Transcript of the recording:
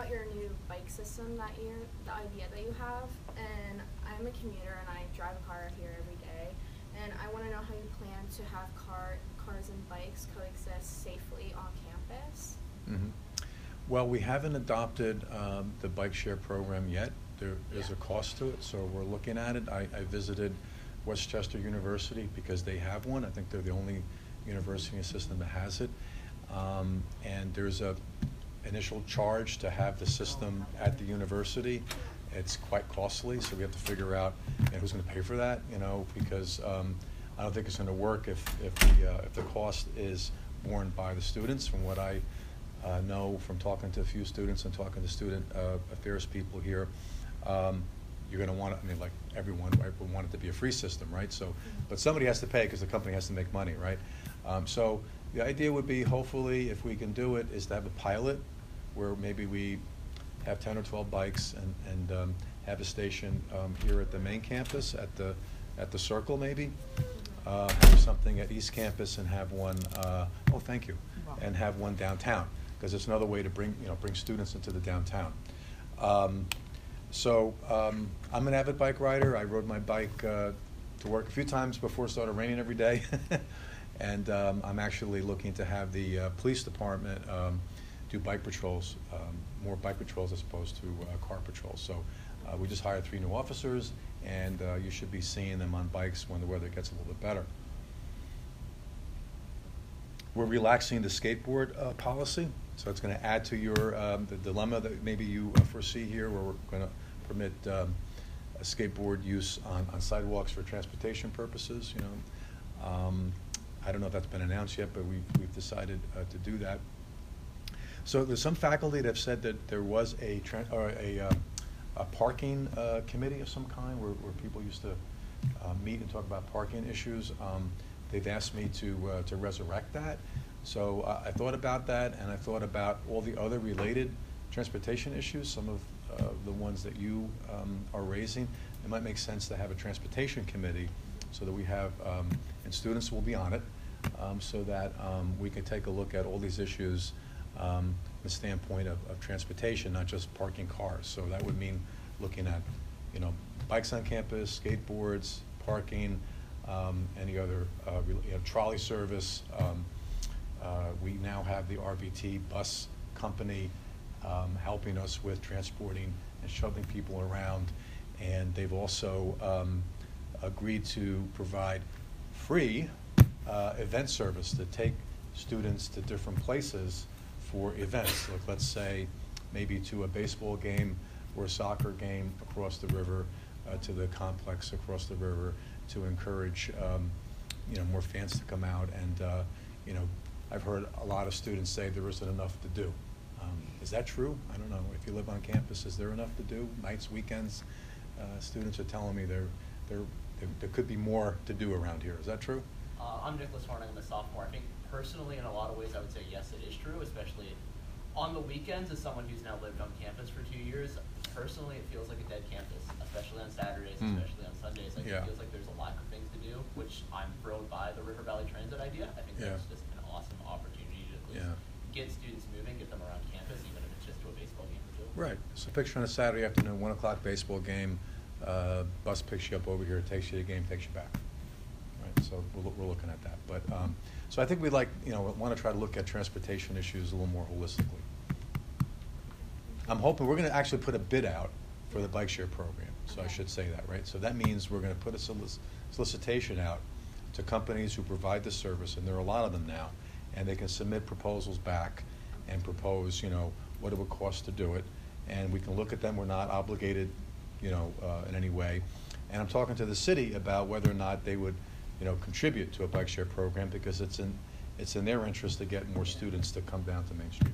about your new bike system that year, the idea that you have, and I'm a commuter and I drive a car here every day, and I want to know how you plan to have car, cars and bikes coexist safely on campus. Mhm. Well, we haven't adopted um, the bike share program yet. There is a cost to it, so we're looking at it. I I visited West Chester University because they have one. I think they're the only university in the system that has it. Um, And there's a initial charge to have the system at the university. It's quite costly, so we have to figure out you know, who's going to pay for that, you know, because um, I don't think it's going to work if, if the, uh, if the cost is borne by the students. From what I uh, know from talking to a few students and talking to student uh, affairs people here, um, you're going to want it, I mean, like everyone, right, would want it to be a free system, right? So, but somebody has to pay because the company has to make money, right? Um, So the idea would be, hopefully, if we can do it, is to have a pilot where maybe we have 10 or 12 bikes and, and um, have a station um, here at the main campus, at the, at the Circle maybe. Uh, Have something at East Campus and have one, uh, oh, thank you, and have one downtown, because it's another way to bring, you know, bring students into the downtown. Um, So, um, I'm an avid bike rider. I rode my bike uh, to work a few times before it started raining every day. And um, I'm actually looking to have the uh, police department um, do bike patrols, um, more bike patrols as opposed to uh, car patrols. So uh, we just hired three new officers, and uh, you should be seeing them on bikes when the weather gets a little bit better. We're relaxing the skateboard uh, policy, so it's going to add to your, um, the dilemma that maybe you uh, foresee here, where we're going to permit um, skateboard use on on sidewalks for transportation purposes, you know. Um, I don't know if that's been announced yet, but we've, we've decided uh, to do that. So there's some faculty that have said that there was a, or a, uh, a parking uh, committee of some kind where, where people used to uh, meet and talk about parking issues. Um, They've asked me to, uh, to resurrect that. So I thought about that, and I thought about all the other related transportation issues, some of uh, the ones that you um, are raising. It might make sense to have a transportation committee so that we have, um, and students will be on it, um, so that um, we can take a look at all these issues um, from the standpoint of, of transportation, not just parking cars. So that would mean looking at, you know, bikes on campus, skateboards, parking, um, any other, uh, you know, trolley service. Um, uh, We now have the RVT bus company um, helping us with transporting and shuttling people around. And they've also um, agreed to provide free uh, event service to take students to different places for events. Like, let's say, maybe to a baseball game or a soccer game across the river, uh, to the complex across the river, to encourage, um, you know, more fans to come out. And, uh, you know, I've heard a lot of students say there isn't enough to do. Um, Is that true? I don't know. If you live on campus, is there enough to do? Nights, weekends? Uh, Students are telling me there, there, there- there could be more to do around here. Is that true? Uh, I'm Nicholas Horning, I'm a sophomore. I think personally, in a lot of ways, I would say yes, it is true, especially on the weekends. As someone who's now lived on campus for two years, personally, it feels like a dead campus, especially on Saturdays, Hmm. especially on Sundays. Like, Yeah. it feels like there's a lack of things to do, which I'm thrilled by the River Valley Transit idea. I think Yeah. that's just an awesome opportunity to at least Yeah. get students moving, get them around campus, even if it's just to a baseball game or two. Right. So picture on a Saturday afternoon, one o'clock baseball game, uh, bus picks you up over here, takes you to the game, takes you back. Right, so we're, we're looking at that. But, um, so I think we'd like, you know, want to try to look at transportation issues a little more holistically. I'm hoping, we're going to actually put a bid out for the bike share program, so I should say that, right? So that means we're going to put a solic- solicitation out to companies who provide the service, and there are a lot of them now, and they can submit proposals back and propose, you know, what it would cost to do it, and we can look at them, we're not obligated, you know, uh, in any way. And I'm talking to the city about whether or not they would, you know, contribute to a bike share program, because it's in, it's in their interest to get more students to come down to Main Street.